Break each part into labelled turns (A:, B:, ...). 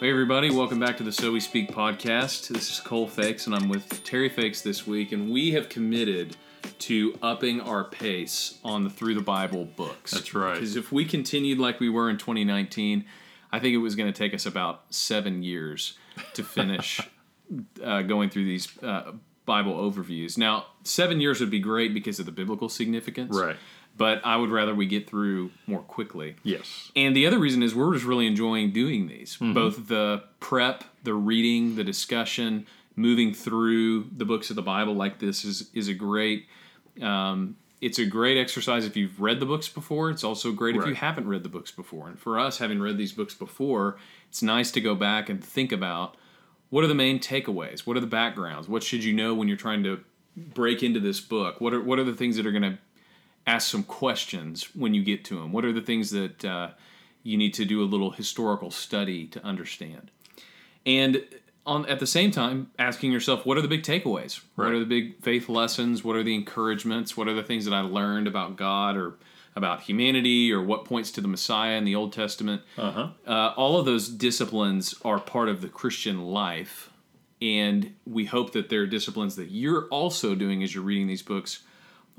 A: Hey, everybody, welcome back to the So We Speak podcast. This is Cole Feix, and I'm with Terry Feix this week, and we have committed to upping our pace on the Through the Bible books.
B: That's right.
A: Because if we continued like we were in 2019, I think it was going to take us about seven years to finish uh, going through these uh, Bible overviews. Now, seven years would be great because of the biblical significance.
B: Right.
A: But I would rather we get through more quickly.
B: Yes.
A: And the other reason is we're just really enjoying doing these. Both the prep, the reading, the discussion, moving through the books of the Bible like this is is a great um, it's a great exercise if you've read the books before. It's also great if you haven't read the books before. And for us, having read these books before, it's nice to go back and think about what are the main takeaways? What are the backgrounds? What should you know when you're trying to break into this book? What are what are the things that are going to ask some questions when you get to them? What are the things that uh, you need to do a little historical study to understand? And on at the same time, asking yourself, what are the big takeaways? What are the big faith lessons? What are the encouragements? What are the things that I learned about God or about humanity or what points to the Messiah in the Old Testament?
B: Uh-huh.
A: Uh, all of those disciplines are part of the Christian life, and we hope that they're disciplines that you're also doing as you're reading these books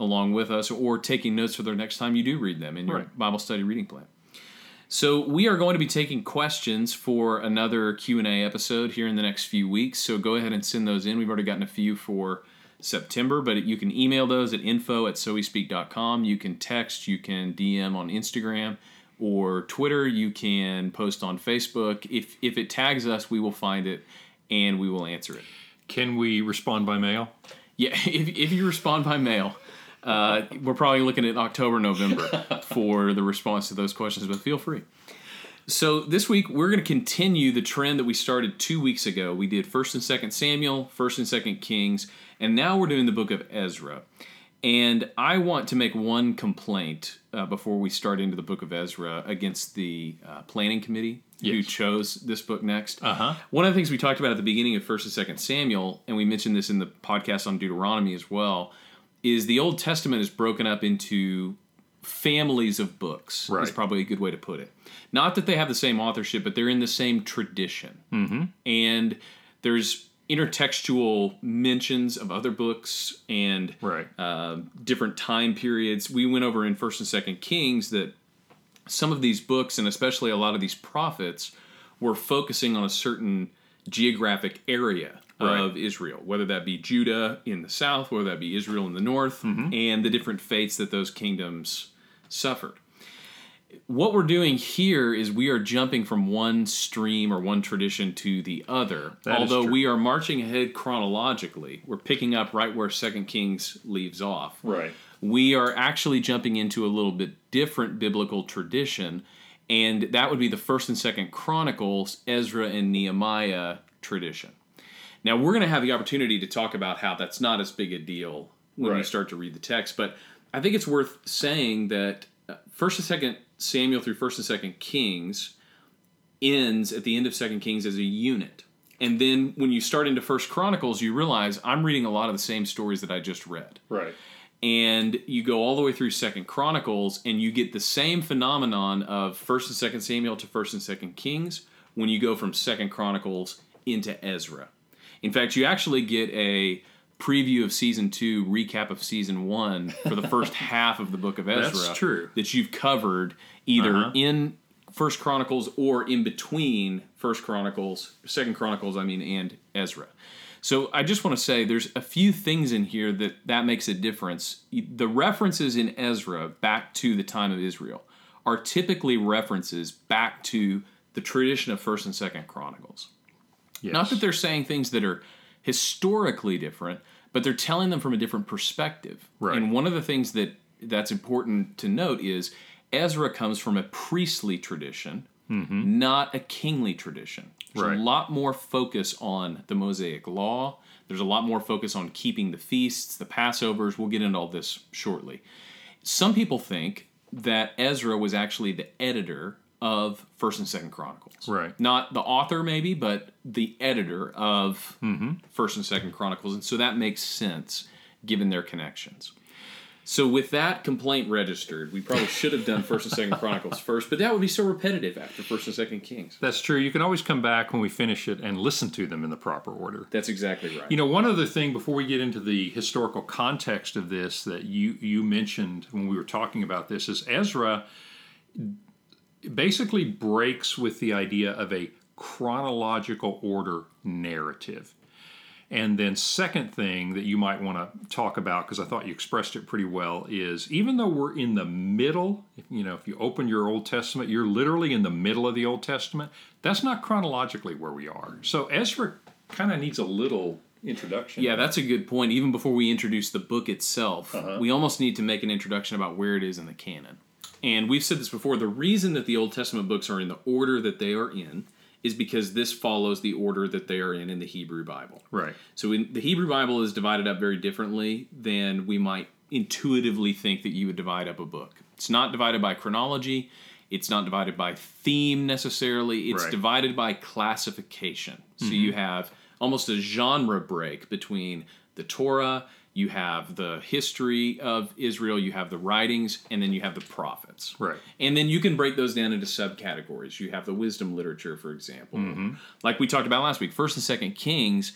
A: along with us, or taking notes for the next time you do read them in your
B: Right.
A: Bible study reading plan. So we are going to be taking questions for another Q and A episode here in the next few weeks. So go ahead and send those in. We've already gotten a few for September, but you can email those at info at sowespeak.com. You can text, you can DM on Instagram or Twitter. You can post on Facebook. If if it tags us, we will find it and we will answer it.
B: Can we respond by mail?
A: Yeah, if, if you respond by mail, uh, we're probably looking at October, November for the response to those questions, but feel free. So this week we're going to continue the trend that we started two weeks ago. We did First and Second Samuel, First and Second Kings, and now we're doing the book of Ezra. And I want to make one complaint uh, before we start into the book of Ezra against the uh, planning committee who chose this book next.
B: Uh-huh.
A: One of the things we talked about at the beginning of First and Second Samuel, and we mentioned this in the podcast on Deuteronomy as well, is the Old Testament is broken up into families of books. Is probably a good way to put it. Not that they have the same authorship, but they're in the same tradition. Mm-hmm. And there's intertextual mentions of other books and
B: Right.
A: uh, different time periods. We went over in First and Second Kings that some of these books, and especially a lot of these prophets, were focusing on a certain geographic area
B: Right.
A: of Israel, whether that be Judah in the south, whether that be Israel in the north, mm-hmm. and the different fates that those kingdoms suffered. What we're doing here is we are jumping from one stream or one tradition to the other.
B: That
A: Although we are marching ahead chronologically, we're picking up right where Second Kings leaves off
B: Right.
A: we are actually jumping into a little bit different biblical tradition and that would be the first and second chronicles ezra and nehemiah tradition now we're going to have the opportunity to talk about how that's not as big a deal when
B: Right.
A: start to read the text but i think it's worth saying that uh, first and second samuel through first and second kings ends at the end of second kings as a unit and then when you start into first chronicles you realize i'm reading a lot of the same stories that i just read
B: Right.
A: and you go all the way through second chronicles and you get the same phenomenon of first and second samuel to first and second kings when you go from second chronicles into ezra in fact you actually get a preview of season two recap of season one for the first half of the book of ezra
B: That's true.
A: that you've covered either
B: Uh-huh.
A: in first chronicles or in between first chronicles second chronicles i mean and ezra so i just want to say there's a few things in here that that makes a difference the references in ezra back to the time of israel are typically references back to the tradition of first and second chronicles
B: Yes.
A: not that they're saying things that are historically different, but they're telling them from a different perspective.
B: Right.
A: And one of the things that that's important to note is Ezra comes from a priestly tradition, mm-hmm. not a kingly tradition. There's
B: Right.
A: a lot more focus on the Mosaic law. There's a lot more focus on keeping the feasts, the Passovers. We'll get into all this shortly. Some people think that Ezra was actually the editor of First and Second Chronicles.
B: Right.
A: Not the author, maybe, but the editor of mm-hmm. First and Second Chronicles, and so that makes sense given their connections. So with that complaint registered, we probably should have done First and Second Chronicles first, but that would be so repetitive after First and Second Kings.
B: That's true. You can always come back when we finish it and listen to them in the proper order.
A: That's exactly right.
B: You know, one other thing before we get into the historical context of this that you you mentioned when we were talking about this is Ezra basically breaks with the idea of a chronological order narrative. And then, second thing that you might want to talk about, because I thought you expressed it pretty well, is even though we're in the middle, you know, if you open your Old Testament, you're literally in the middle of the Old Testament. That's not chronologically where we are. So Ezra kind of needs a little introduction.
A: Yeah, that's a good point. Even before we introduce the book itself,
B: Uh-huh.
A: we almost need to make an introduction about where it is in the canon. And we've said this before the reason that the Old Testament books are in the order that they are in is because this follows the order that they are in in the Hebrew Bible.
B: Right.
A: So in, the Hebrew Bible is divided up very differently than we might intuitively think that you would divide up a book. It's not divided by chronology. It's not divided by theme necessarily. It's
B: Right.
A: divided by classification. So mm-hmm. you have almost a genre break between the Torah, you have the history of Israel, you have the writings, and then you have the prophets.
B: Right.
A: And then you can break those down into subcategories. You have the wisdom literature, for example. Like we talked about last week, First and Second Kings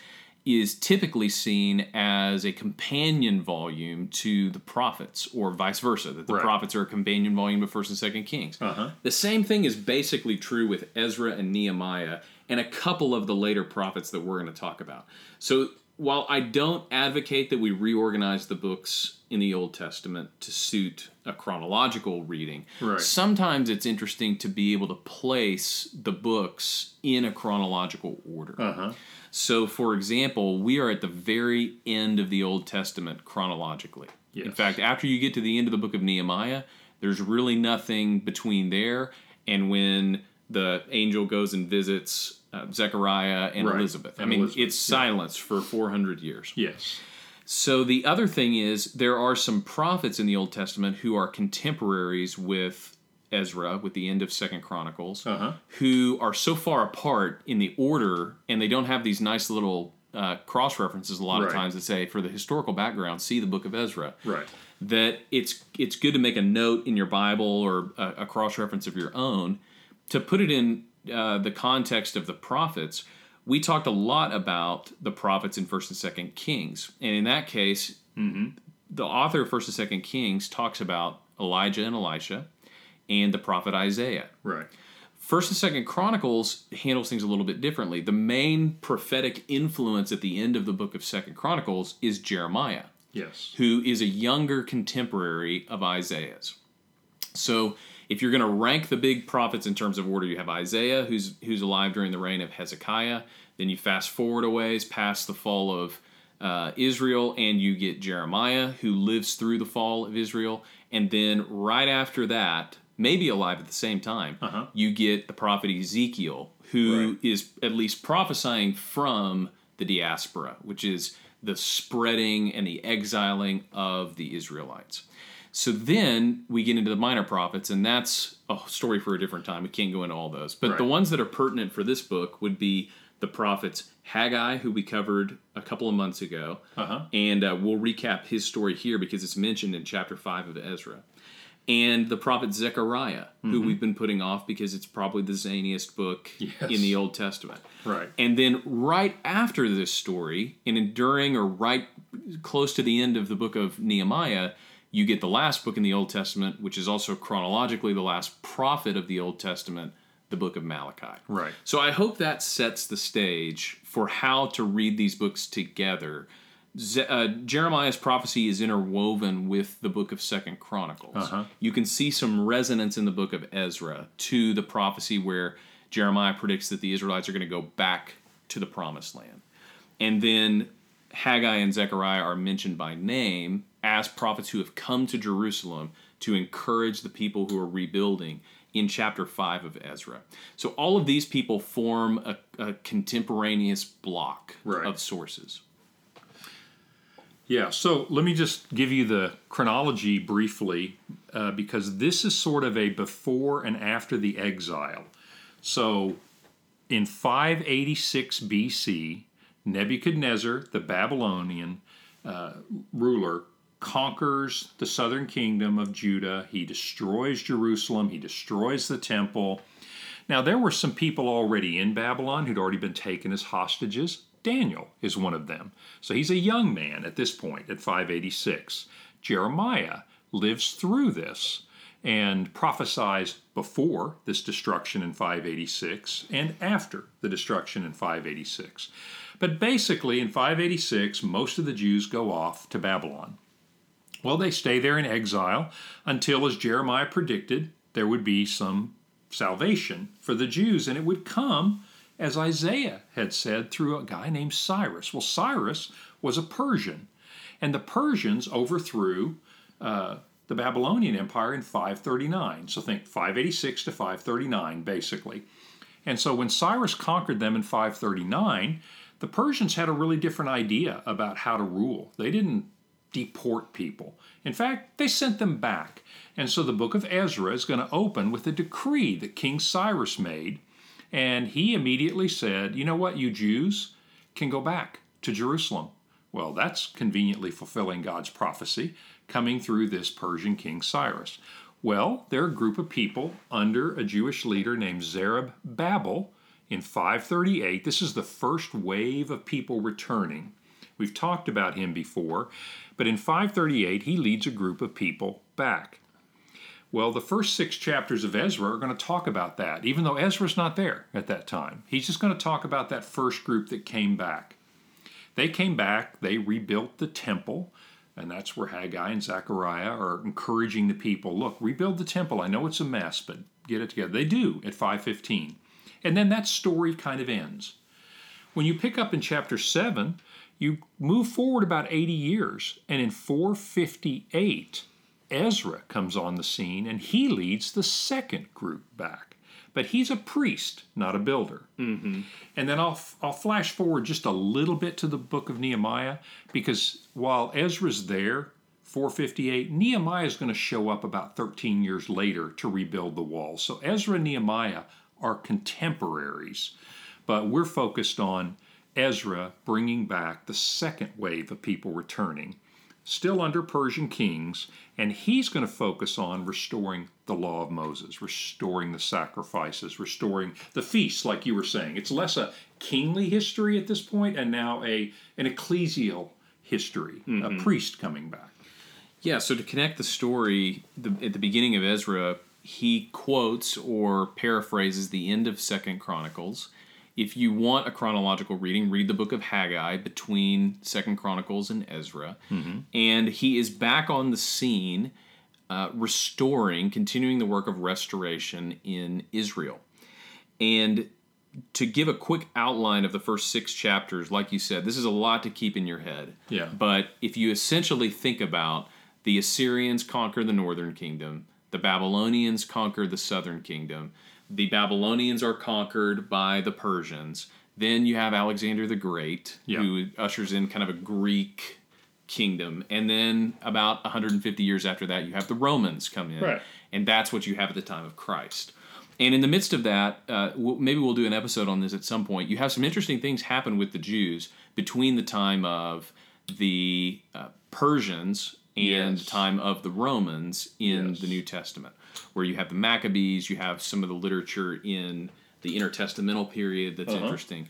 A: is typically seen as a companion volume to the prophets, or vice versa, that the
B: Right.
A: prophets are a companion volume of First and Second Kings.
B: Uh-huh.
A: The same thing is basically true with Ezra and Nehemiah and a couple of the later prophets that we're going to talk about. So while I don't advocate that we reorganize the books in the Old Testament to suit a chronological reading,
B: Right.
A: sometimes it's interesting to be able to place the books in a chronological order.
B: Uh-huh.
A: So, for example, we are at the very end of the Old Testament chronologically. In fact, after you get to the end of the book of Nehemiah, there's really nothing between there and when the angel goes and visits uh, Zechariah and
B: Right.
A: Elizabeth. I
B: And
A: mean,
B: Elizabeth,
A: it's silence for 400 years.
B: Yes.
A: So the other thing is there are some prophets in the Old Testament who are contemporaries with Ezra with the end of Second Chronicles
B: Uh-huh.
A: who are so far apart in the order and they don't have these nice little uh, cross references a lot of times that say for the historical background see the book of Ezra
B: Right.
A: that it's it's good to make a note in your Bible or a, a cross reference of your own to put it in uh, the context of the prophets. We talked a lot about the prophets in First and Second Kings, and in that case, the author of First and Second Kings talks about Elijah and Elisha and the prophet Isaiah.
B: Right.
A: First and Second Chronicles handles things a little bit differently. The main prophetic influence at the end of the book of Second Chronicles is Jeremiah
B: Yes.
A: who is a younger contemporary of Isaiah's. So, if you're going to rank the big prophets in terms of order, you have Isaiah, who's who's alive during the reign of Hezekiah. Then you fast forward a ways past the fall of uh, Israel, and you get Jeremiah, who lives through the fall of Israel. And then right after that, maybe alive at the same time,
B: Uh-huh.
A: you get the prophet Ezekiel, who is
B: Right.
A: at least prophesying from the diaspora, which is the spreading and the exiling of the Israelites. So then we get into the minor prophets, and that's a story for a different time. We can't go into all those. But the ones that are pertinent for this book would be the prophets Haggai, who we covered a couple of months ago.
B: Uh-huh.
A: And uh, we'll recap his story here because it's mentioned in chapter 5 of Ezra. And the prophet Zechariah, who we've been putting off because it's probably the zaniest book
B: Yes.
A: in the Old Testament.
B: Right.
A: And then right after this story, and in- during or right close to the end of the book of Nehemiah, you get the last book in the Old Testament, which is also chronologically the last prophet of the Old Testament, the book of Malachi.
B: Right.
A: So I hope that sets the stage for how to read these books together. Ze- uh, Jeremiah's prophecy is interwoven with the book of Second Chronicles.
B: Uh-huh.
A: You can see some resonance in the book of Ezra to the prophecy where Jeremiah predicts that the Israelites are going to go back to the promised land. And then Haggai and Zechariah are mentioned by name as prophets who have come to Jerusalem to encourage the people who are rebuilding in chapter 5 of Ezra. So all of these people form a, a contemporaneous block
B: Right.
A: of sources.
B: Yeah, so let me just give you the chronology briefly uh, because this is sort of a before and after the exile. So in 586 BC, Nebuchadnezzar, the Babylonian uh, ruler, conquers the southern kingdom of Judah. He destroys Jerusalem. He destroys the temple. Now, there were some people already in Babylon who'd already been taken as hostages. Daniel is one of them. So he's a young man at this point, at 586. Jeremiah lives through this and prophesies before this destruction in 586 and after the destruction in 586. But basically, in 586, most of the Jews go off to Babylon. Well, they stay there in exile until, as Jeremiah predicted, there would be some salvation for the Jews, and it would come as Isaiah had said through a guy named Cyrus. Well, Cyrus was a Persian, and the Persians overthrew uh, the Babylonian Empire in 539. So think 586 to 539, basically. And so when Cyrus conquered them in 539, the Persians had a really different idea about how to rule. They didn't deport people. In fact, they sent them back. And so the book of Ezra is going to open with a decree that King Cyrus made. And he immediately said, You know what, you Jews can go back to Jerusalem. Well, that's conveniently fulfilling God's prophecy coming through this Persian king Cyrus. Well, there are a group of people under a Jewish leader named Zerubbabel in 538. This is the first wave of people returning. We've talked about him before, but in 538 he leads a group of people back. Well, the first six chapters of Ezra are going to talk about that, even though Ezra's not there at that time. He's just going to talk about that first group that came back. They came back, they rebuilt the temple, and that's where Haggai and Zechariah are encouraging the people look, rebuild the temple. I know it's a mess, but get it together. They do at 515. And then that story kind of ends. When you pick up in chapter 7, you move forward about 80 years, and in 458, Ezra comes on the scene and he leads the second group back. But he's a priest, not a builder.
A: Mm-hmm.
B: And then I'll, I'll flash forward just a little bit to the book of Nehemiah because while Ezra's there, 458, Nehemiah is going to show up about 13 years later to rebuild the wall. So Ezra and Nehemiah are contemporaries, but we're focused on Ezra bringing back the second wave of people returning, still under Persian kings, and he's going to focus on restoring the law of Moses, restoring the sacrifices, restoring the feasts, like you were saying. It's less a kingly history at this point and now a an ecclesial history, mm-hmm. a priest coming back.
A: Yeah, so to connect the story, the, at the beginning of Ezra, he quotes or paraphrases the end of Second Chronicles if you want a chronological reading, read the book of Haggai between Second Chronicles and Ezra.
B: Mm-hmm.
A: And he is back on the scene, uh, restoring, continuing the work of restoration in Israel. And to give a quick outline of the first six chapters, like you said, this is a lot to keep in your head.
B: Yeah.
A: But if you essentially think about the Assyrians conquer the northern kingdom, the Babylonians conquer the southern kingdom, the Babylonians are conquered by the Persians. Then you have Alexander the Great,
B: yeah.
A: who ushers in kind of a Greek kingdom. And then about 150 years after that, you have the Romans come in.
B: Right.
A: And that's what you have at the time of Christ. And in the midst of that, uh, we'll, maybe we'll do an episode on this at some point. You have some interesting things happen with the Jews between the time of the uh, Persians and yes. the time of the Romans in yes. the New Testament where you have the Maccabees, you have some of the literature in the intertestamental period that's uh-huh. interesting.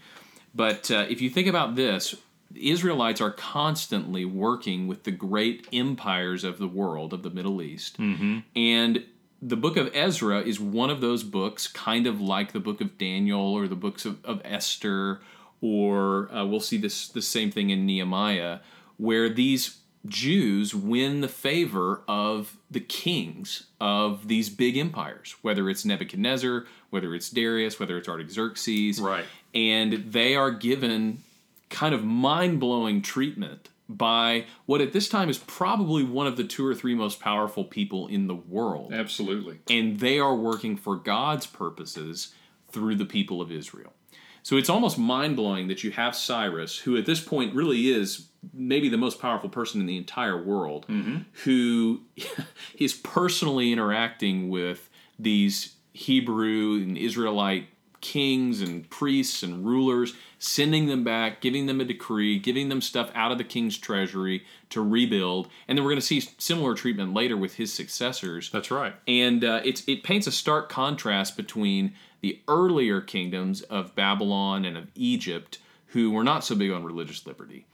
A: But uh, if you think about this, the Israelites are constantly working with the great empires of the world, of the Middle East.
B: Mm-hmm.
A: And the book of Ezra is one of those books, kind of like the book of Daniel or the books of, of Esther, or uh, we'll see this the same thing in Nehemiah, where these Jews win the favor of the kings of these big empires, whether it's Nebuchadnezzar, whether it's Darius, whether it's Artaxerxes.
B: Right.
A: And they are given kind of mind blowing treatment by what at this time is probably one of the two or three most powerful people in the world.
B: Absolutely.
A: And they are working for God's purposes through the people of Israel. So it's almost mind blowing that you have Cyrus, who at this point really is maybe the most powerful person in the entire world,
B: mm-hmm.
A: who is personally interacting with these Hebrew and Israelite kings and priests and rulers, sending them back, giving them a decree, giving them stuff out of the king's treasury to rebuild. And then we're going to see similar treatment later with his successors.
B: That's right.
A: And uh, it's, it paints a stark contrast between the earlier kingdoms of Babylon and of Egypt, who were not so big on religious liberty,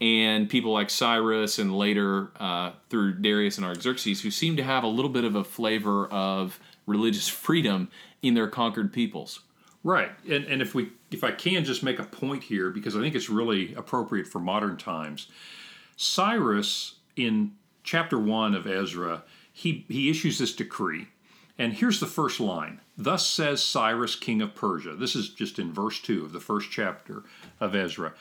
A: and people like Cyrus and later uh, through Darius and Artaxerxes, who seem to have a little bit of a flavor of religious freedom in their conquered peoples.
B: Right, and and if we if I can just make a point here because I think it's really appropriate for modern times, Cyrus in chapter one of Ezra he he issues this decree, and here's the first line: Thus says Cyrus, king of Persia. This is just in verse two of the first chapter of Ezra.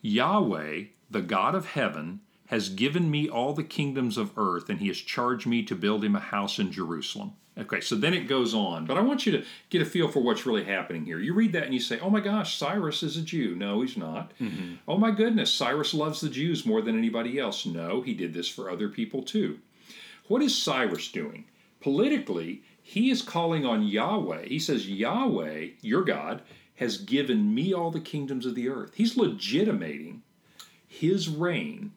B: Yahweh, the God of heaven, has given me all the kingdoms of earth, and he has charged me to build him a house in Jerusalem. Okay, so then it goes on, but I want you to get a feel for what's really happening here. You read that and you say, oh my gosh, Cyrus is a Jew. No, he's not. Mm-hmm. Oh my goodness, Cyrus loves the Jews more than anybody else. No, he did this for other people too. What is Cyrus doing? Politically, he is calling on Yahweh. He says, Yahweh, your God, has given me all the kingdoms of the earth. He's legitimating his reign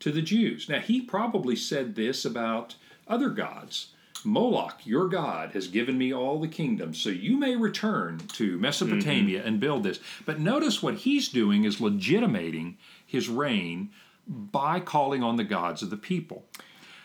B: to the Jews. Now, he probably said this about other gods. Moloch, your God, has given me all the kingdoms, so you may return to Mesopotamia mm-hmm. and build this. But notice what he's doing is legitimating his reign by calling on the gods of the people.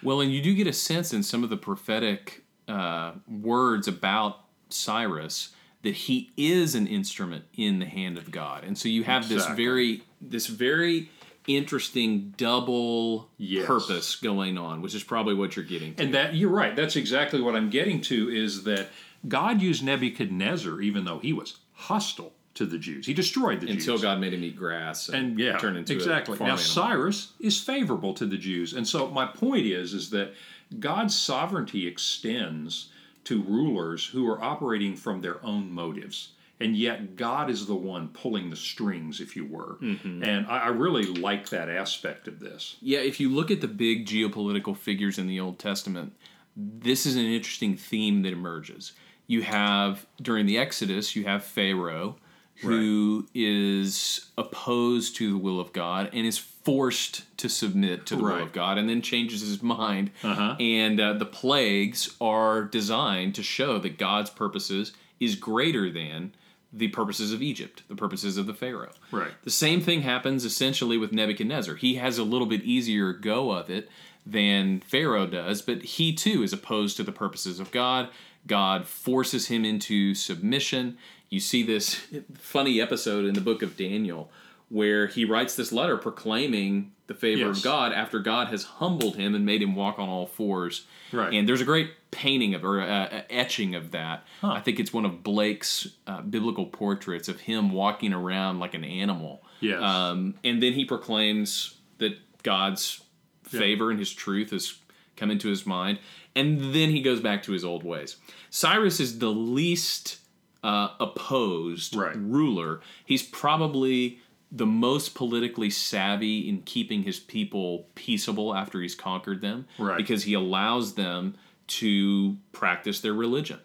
A: Well, and you do get a sense in some of the prophetic uh, words about Cyrus that he is an instrument in the hand of God, and so you have exactly. this very this very interesting double yes. purpose going on, which is probably what you're getting to.
B: And that you're right. That's exactly what I'm getting to is that God used Nebuchadnezzar even though he was hostile to the Jews. He destroyed the
A: Until
B: Jews.
A: Until God made him eat grass and,
B: and yeah,
A: turn into
B: exactly. now. Cyrus is favorable to the Jews. And so my point is is that God's sovereignty extends to rulers who are operating from their own motives and yet God is the one pulling the strings, if you were. Mm-hmm. And I, I, really like that aspect of this.
A: Yeah, if you look at the big geopolitical figures in the Old Testament, this is an interesting theme that emerges. You have, during the Exodus, you have Pharaoh, who right. is opposed to the will of God and is forced to submit to the right. will of God and then changes his mind. Uh-huh. And uh, the plagues are designed to show that God's purposes is greater than the purposes of Egypt, the purposes of the Pharaoh.
B: Right.
A: The same thing happens essentially with Nebuchadnezzar. He has a little bit easier go of it than Pharaoh does, but he too is opposed to the purposes of God. God forces him into submission. You see this funny episode in the book of Daniel where he writes this letter proclaiming the favor yes. of God after God has humbled him and made him walk on all fours.
B: Right.
A: And there's a great painting of or uh, etching of that. Huh. I think it's one of Blake's uh, biblical portraits of him walking around like an animal.
B: Yes.
A: Um, and then he proclaims that God's favor yeah. and His truth has come into his mind, and then he goes back to his old ways. Cyrus is the least uh, opposed
B: right.
A: ruler. He's probably the most politically savvy in keeping his people peaceable after he's conquered them
B: right.
A: because he allows them to practice their religion.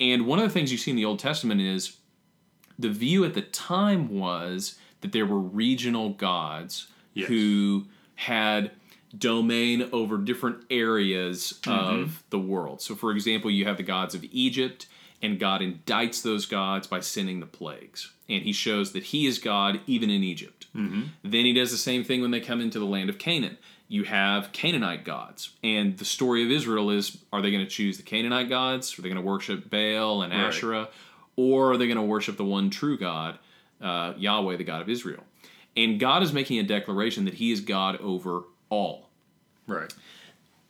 A: And one of the things you see in the Old Testament is the view at the time was that there were regional gods yes. who had domain over different areas mm-hmm. of the world. So, for example, you have the gods of Egypt, and God indicts those gods by sending the plagues and he shows that he is God even in Egypt. Mm-hmm. Then he does the same thing when they come into the land of Canaan. You have Canaanite gods, and the story of Israel is: Are they going to choose the Canaanite gods? Are they going to worship Baal and Asherah, right. or are they going to worship the one true God, uh, Yahweh, the God of Israel? And God is making a declaration that He is God over all.
B: Right.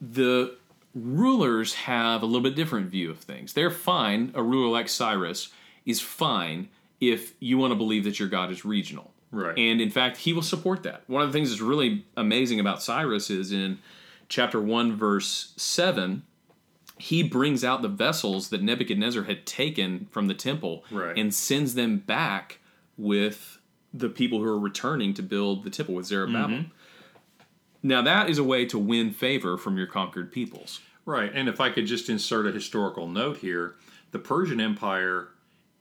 A: The rulers have a little bit different view of things. They're fine. A ruler like Cyrus is fine if you want to believe that your God is regional.
B: Right.
A: And in fact, he will support that. One of the things that's really amazing about Cyrus is in chapter 1, verse 7, he brings out the vessels that Nebuchadnezzar had taken from the temple
B: right.
A: and sends them back with the people who are returning to build the temple with Zerubbabel. Mm-hmm. Now, that is a way to win favor from your conquered peoples.
B: Right. And if I could just insert a historical note here, the Persian Empire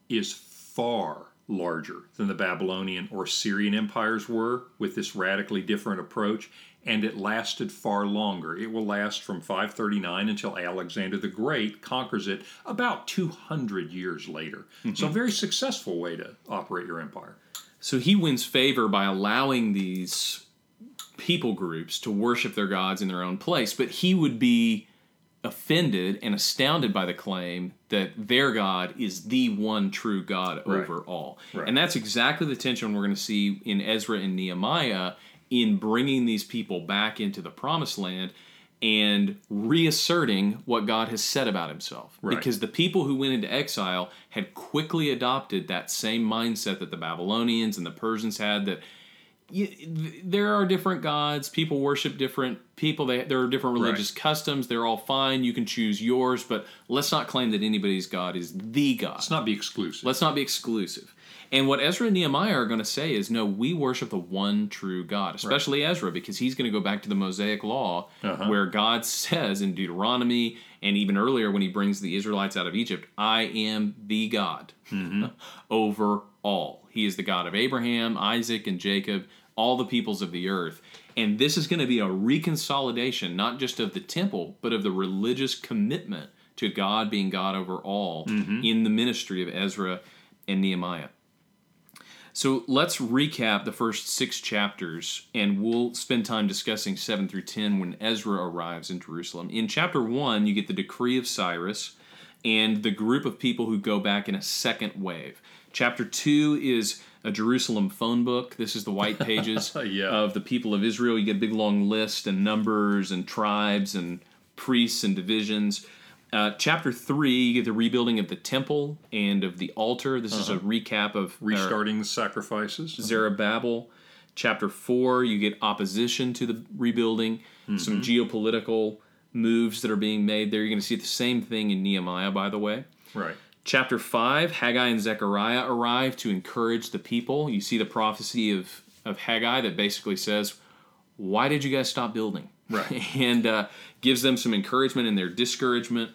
B: is far larger than the Babylonian or Assyrian empires were with this radically different approach, and it lasted far longer. It will last from 539 until Alexander the Great conquers it about 200 years later. So, mm-hmm. a very successful way to operate your empire.
A: So he wins favor by allowing these people groups to worship their gods in their own place, but he would be offended and astounded by the claim that their God is the one true God
B: Right.
A: over all.
B: Right.
A: And that's exactly the tension we're going to see in Ezra and Nehemiah in bringing these people back into the promised land and reasserting what God has said about himself.
B: Right.
A: Because the people who went into exile had quickly adopted that same mindset that the Babylonians and the Persians had that y- th- there are different gods, people worship different people, they, there are different religious customs, they're all fine, you can choose yours, but let's not claim that anybody's God is the God.
B: Let's not be exclusive.
A: Let's not be exclusive. And what Ezra and Nehemiah are going to say is no, we worship the one true God, especially Ezra, because he's going to go back to the Mosaic Law,
B: Uh-huh.
A: where God says in Deuteronomy and even earlier when he brings the Israelites out of Egypt, I am the God over all. He is the God of Abraham, Isaac, and Jacob, all the peoples of the earth. And this is going to be a reconsolidation, not just of the temple, but of the religious commitment to God being God over all mm-hmm. in the ministry of Ezra and Nehemiah. So let's recap the first six chapters, and we'll spend time discussing 7 through 10 when Ezra arrives in Jerusalem. In chapter 1, you get the decree of Cyrus and the group of people who go back in a second wave. Chapter 2 is a Jerusalem phone book. This is the white pages
B: Yeah.
A: of the people of Israel. You get a big long list and numbers and tribes and priests and divisions. Uh, chapter 3, you get the rebuilding of the temple and of the altar. This is a uh-huh. recap of or-
B: Restarting the sacrifices. Uh-huh.
A: Zerubbabel. Chapter 4, you get opposition to the rebuilding, some mm-hmm. geopolitical moves that are being made there. You're going to see the same thing in Nehemiah, by the way.
B: Right.
A: Chapter 5, Haggai and Zechariah arrive to encourage the people. You see the prophecy of, of Haggai that basically says, Why did you guys stop building?
B: Right.
A: and uh, gives them some encouragement in their discouragement.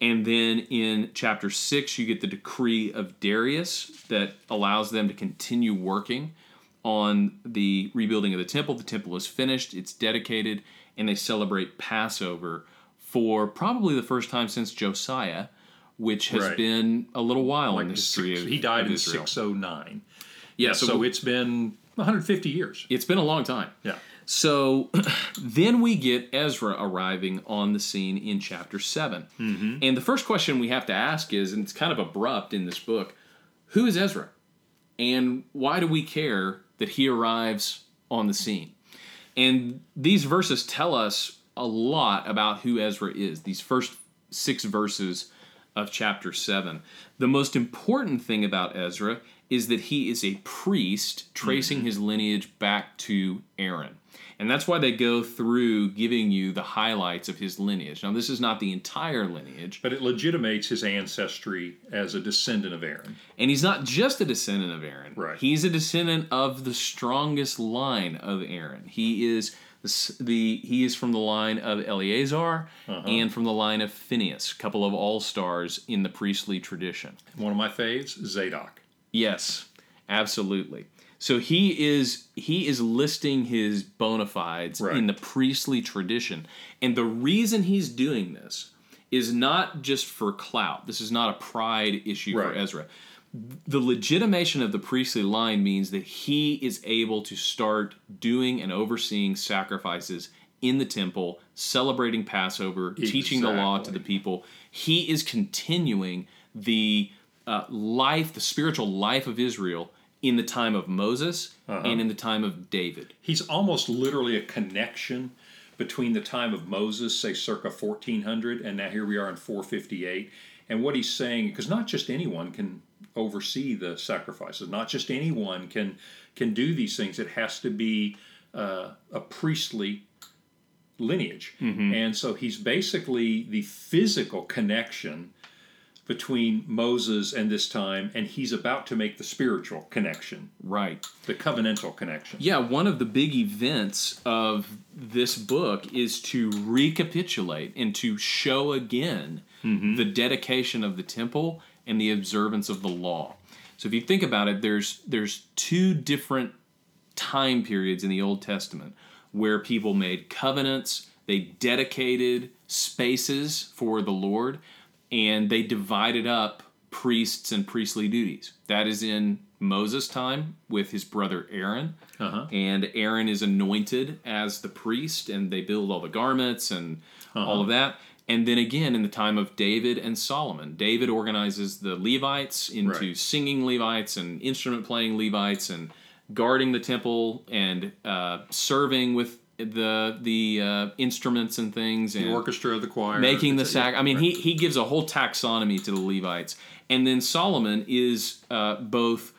A: And then in chapter 6, you get the decree of Darius that allows them to continue working on the rebuilding of the temple. The temple is finished, it's dedicated, and they celebrate Passover for probably the first time since Josiah, which has
B: Right.
A: been a little while in the
B: Six-
A: history of
B: he died
A: of
B: in
A: Israel.
B: 609.
A: Yeah,
B: So,
A: so,
B: it's been 150 years.
A: it's been a long time.
B: Yeah.
A: So then we get Ezra arriving on the scene in chapter 7.
B: Mm-hmm.
A: And the first question we have to ask is, and it's kind of abrupt in this book, who is Ezra? And why do we care that he arrives on the scene? And these verses tell us a lot about who Ezra is, these first six verses of chapter 7. The most important thing about Ezra is that he is a priest tracing mm-hmm. his lineage back to Aaron. And that's why they go through giving you the highlights of his lineage. Now, this is not the entire lineage,
B: But it legitimates his ancestry as a descendant of Aaron.
A: and he's not just a descendant of Aaron.
B: Right.
A: He's a descendant of the strongest line of Aaron. He is the, the he is from the line of Eleazar
B: Uh-huh.
A: and from the line of Phineas, a couple of all stars in the priestly tradition.
B: One of my faves, Zadok.
A: Yes, absolutely. So he is he is listing his bona fides
B: Right.
A: in the priestly tradition, and the reason he's doing this is not just for clout. This is not a pride issue for Ezra. The legitimation of the priestly line means that he is able to start doing and overseeing sacrifices in the temple, celebrating Passover, teaching the law to the people. He is continuing the uh, life, the spiritual life of Israel in the time of Moses
B: Uh-huh.
A: and in the time of David.
B: He's almost literally a connection between the time of Moses, say circa 1400, and now here we are in 458. And what he's saying, because not just anyone can oversee the sacrifices, not just anyone can can do these things. It has to be uh, a priestly lineage, and so he's basically the physical connection between Moses and this time, and he's about to make the spiritual connection,
A: Right.
B: the covenantal connection.
A: Yeah, one of the big events of this book is to recapitulate and to show again
B: Mm-hmm.
A: the dedication of the temple and the observance of the law. So if you think about it, there's there's two different time periods in the Old Testament where people made covenants, they dedicated spaces for the Lord, and they divided up priests and priestly duties. That is in Moses' time with his brother Aaron.
B: Uh-huh.
A: And Aaron is anointed as the priest, and they build all the garments and all of that. And then again, in the time of David and Solomon, David organizes the Levites into
B: Right.
A: singing Levites and instrument playing Levites and guarding the temple and uh, serving with the the uh, instruments and things and
B: The orchestra, of the choir,
A: making the sac. I mean,
B: right.
A: he he gives a whole taxonomy to the Levites, and then Solomon is uh, both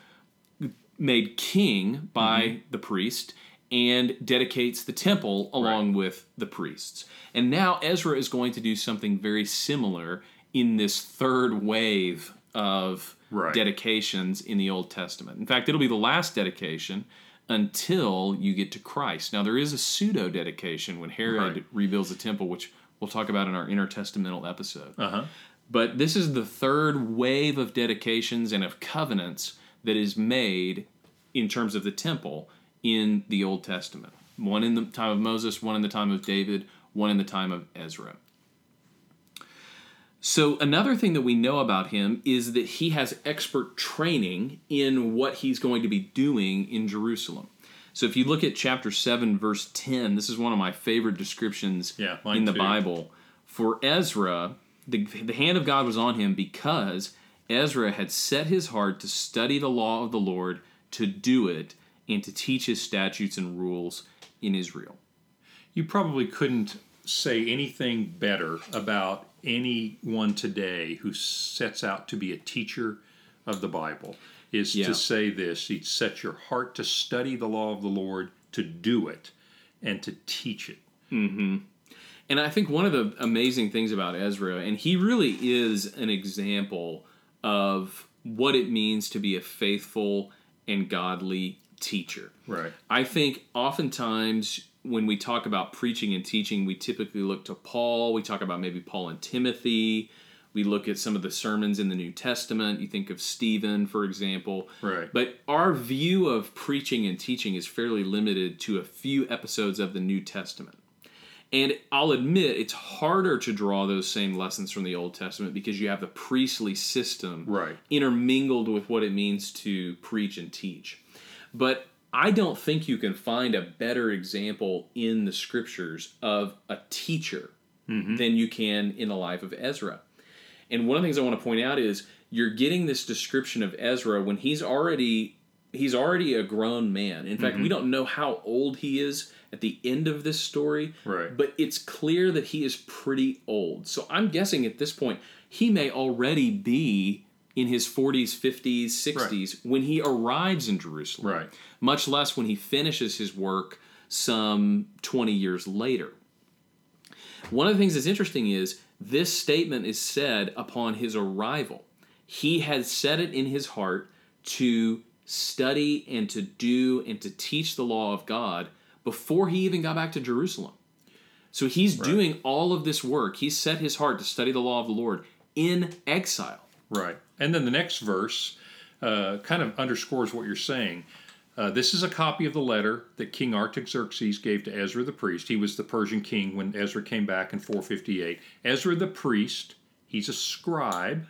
A: made king by
B: Mm-hmm.
A: the priest and dedicates the temple along with the priests. And now Ezra is going to do something very similar in this third wave of
B: Right.
A: dedications in the Old Testament. In fact, it'll be the last dedication until you get to Christ. Now, there is a pseudo dedication when Herod
B: Right.
A: rebuilds the temple, which we'll talk about in our intertestamental episode.
B: Uh-huh.
A: But this is the third wave of dedications and of covenants that is made in terms of the temple in the Old Testament. One in the time of Moses, one in the time of David, one in the time of Ezra. So, another thing that we know about him is that he has expert training in what he's going to be doing in Jerusalem. So, if you look at chapter 7, verse 10, this is one of my favorite descriptions
B: Yeah,
A: in the
B: too.
A: Bible. For Ezra, the, the hand of God was on him because Ezra had set his heart to study the law of the Lord, to do it, and to teach his statutes and rules in Israel.
B: You probably couldn't say anything better about anyone today who sets out to be a teacher of the Bible is
A: Yeah.
B: to say this you set your heart to study the law of the Lord, to do it, and to teach it. Mm-hmm.
A: And I think one of the amazing things about Ezra, and he really is an example of what it means to be a faithful and godly teacher.
B: Right.
A: I think oftentimes when we talk about preaching and teaching, we typically look to Paul. We talk about maybe Paul and Timothy. We look at some of the sermons in the New Testament. You think of Stephen, for example.
B: Right.
A: But our view of preaching and teaching is fairly limited to a few episodes of the New Testament. And I'll admit it's harder to draw those same lessons from the Old Testament because you have the priestly system
B: Right.
A: intermingled with what it means to preach and teach. But I don't think you can find a better example in the scriptures of a teacher mm-hmm. than you can in the life of Ezra. And one of the things I want to point out is you're getting this description of Ezra when he's already he's already a grown man. In fact, we mm-hmm. don't know how old he is at the end of this story,
B: Right.
A: but it's clear that he is pretty old. So I'm guessing at this point he may already be in his 40s, 50s, 60s when he arrives in Jerusalem.
B: Right.
A: Much less when he finishes his work some 20 years later. One of the things that's interesting is this statement is said upon his arrival. He had set it in his heart to study and to do and to teach the law of God before he even got back to Jerusalem. So he's doing all of this work. He's set his heart to study the law of the Lord in exile.
B: Right. And then the next verse uh, kind of underscores what you're saying. Uh, this is a copy of the letter that King Artaxerxes gave to Ezra the priest. He was the Persian king when Ezra came back in 458. Ezra the priest, he's a scribe,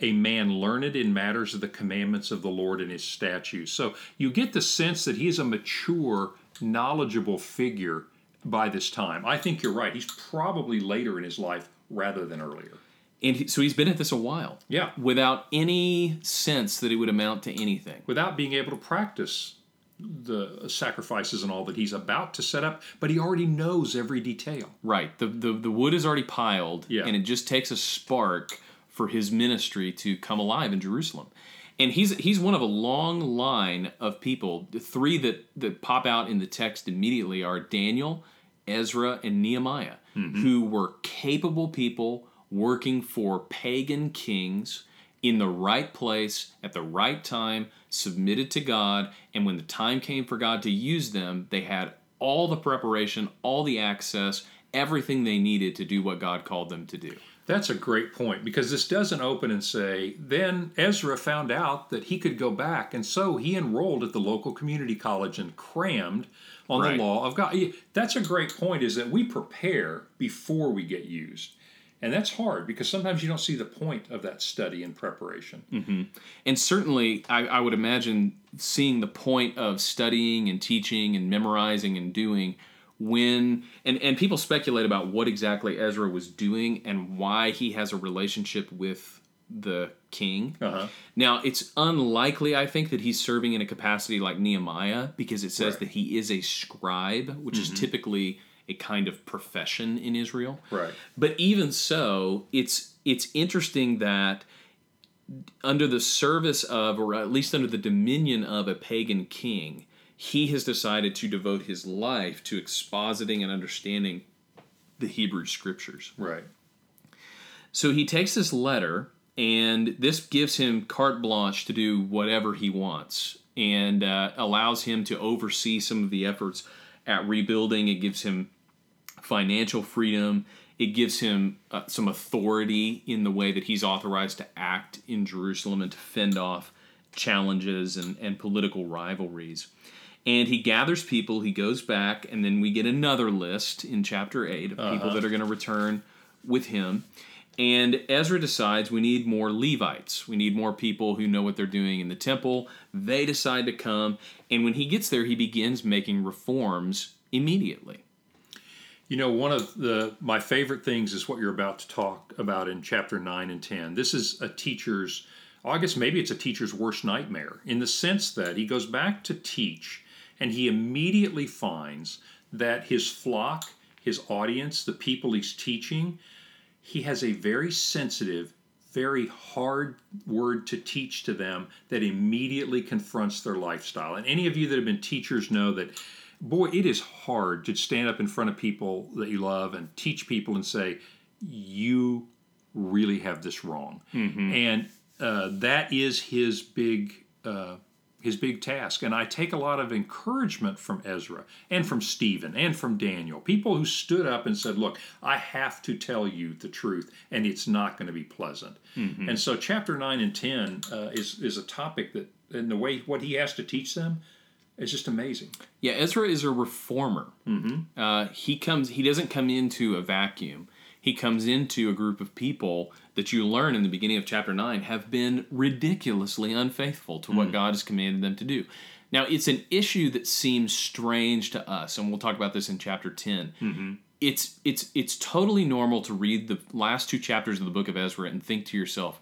B: a man learned in matters of the commandments of the Lord and his statutes. So you get the sense that he is a mature, knowledgeable figure by this time. I think you're right. He's probably later in his life rather than earlier.
A: And he, so he's been at this a while.
B: Yeah.
A: Without any sense that it would amount to anything.
B: without being able to practice the sacrifices and all that he's about to set up, but he already knows every detail.
A: Right. The, the the wood is already piled,
B: Yeah.
A: and it just takes a spark for his ministry to come alive in Jerusalem. And he's he's one of a long line of people. The three that that pop out in the text immediately are Daniel, Ezra, and Nehemiah, mm-hmm. who were capable people working for pagan kings in the right place at the right time, submitted to God, and when the time came for God to use them, they had all the preparation, all the access, everything they needed to do what God called them to do.
B: That's a great point because this doesn't open and say, then Ezra found out that he could go back, and so he enrolled at the local community college and crammed on
A: Right.
B: the law of God. That's a great point, is that we prepare before we get used. And that's hard because sometimes you don't see the point of that study and preparation.
A: And certainly, I, I would imagine seeing the point of studying and teaching and memorizing and doing when and, and people speculate about what exactly Ezra was doing and why he has a relationship with the king.
B: Uh-huh.
A: Now, it's unlikely, I think, that he's serving in a capacity like Nehemiah because it says
B: Right.
A: that he is a scribe, which is typically a kind of profession in Israel.
B: Right.
A: But even so, it's it's interesting that under the service of, or at least under the dominion of a pagan king, he has decided to devote his life to expositing and understanding the Hebrew scriptures.
B: Right.
A: So he takes this letter, and this gives him carte blanche to do whatever he wants, and uh, allows him to oversee some of the efforts at rebuilding. It gives him financial freedom. It gives him uh, some authority in the way that he's authorized to act in Jerusalem and to fend off challenges and, and political rivalries. And he gathers people, he goes back, and then we get another list in chapter 8 of people that are going to return with him. And Ezra decides we need more Levites. We need more people who know what they're doing in the temple. They decide to come. And when he gets there, he begins making reforms immediately.
B: You know, one of the my favorite things is what you're about to talk about in chapter nine and ten. This is a teacher's, I guess maybe it's a teacher's worst nightmare in the sense that he goes back to teach, and he immediately finds that his flock, his audience, the people he's teaching, he has a very sensitive, very hard word to teach to them that immediately confronts their lifestyle. And any of you that have been teachers know that, boy, it is hard to stand up in front of people that you love and teach people and say, you really have this wrong. And uh, that is his big. Uh, his big task. And I take a lot of encouragement from Ezra and from Stephen and from Daniel, people who stood up and said, Look, I have to tell you the truth, and it's not going to be pleasant. And so, chapter 9 and 10 uh, is, is a topic that, in the way what he has to teach them, is just amazing.
A: Yeah, Ezra is a reformer. Mm-hmm. Uh, he comes. He doesn't come into a vacuum. He comes into a group of people that you learn in the beginning of chapter nine have been ridiculously unfaithful to what God has commanded them to do. Now, it's an issue that seems strange to us, and we'll talk about this in chapter 10 It's it's it's totally normal to read the last two chapters of the book of Ezra and think to yourself,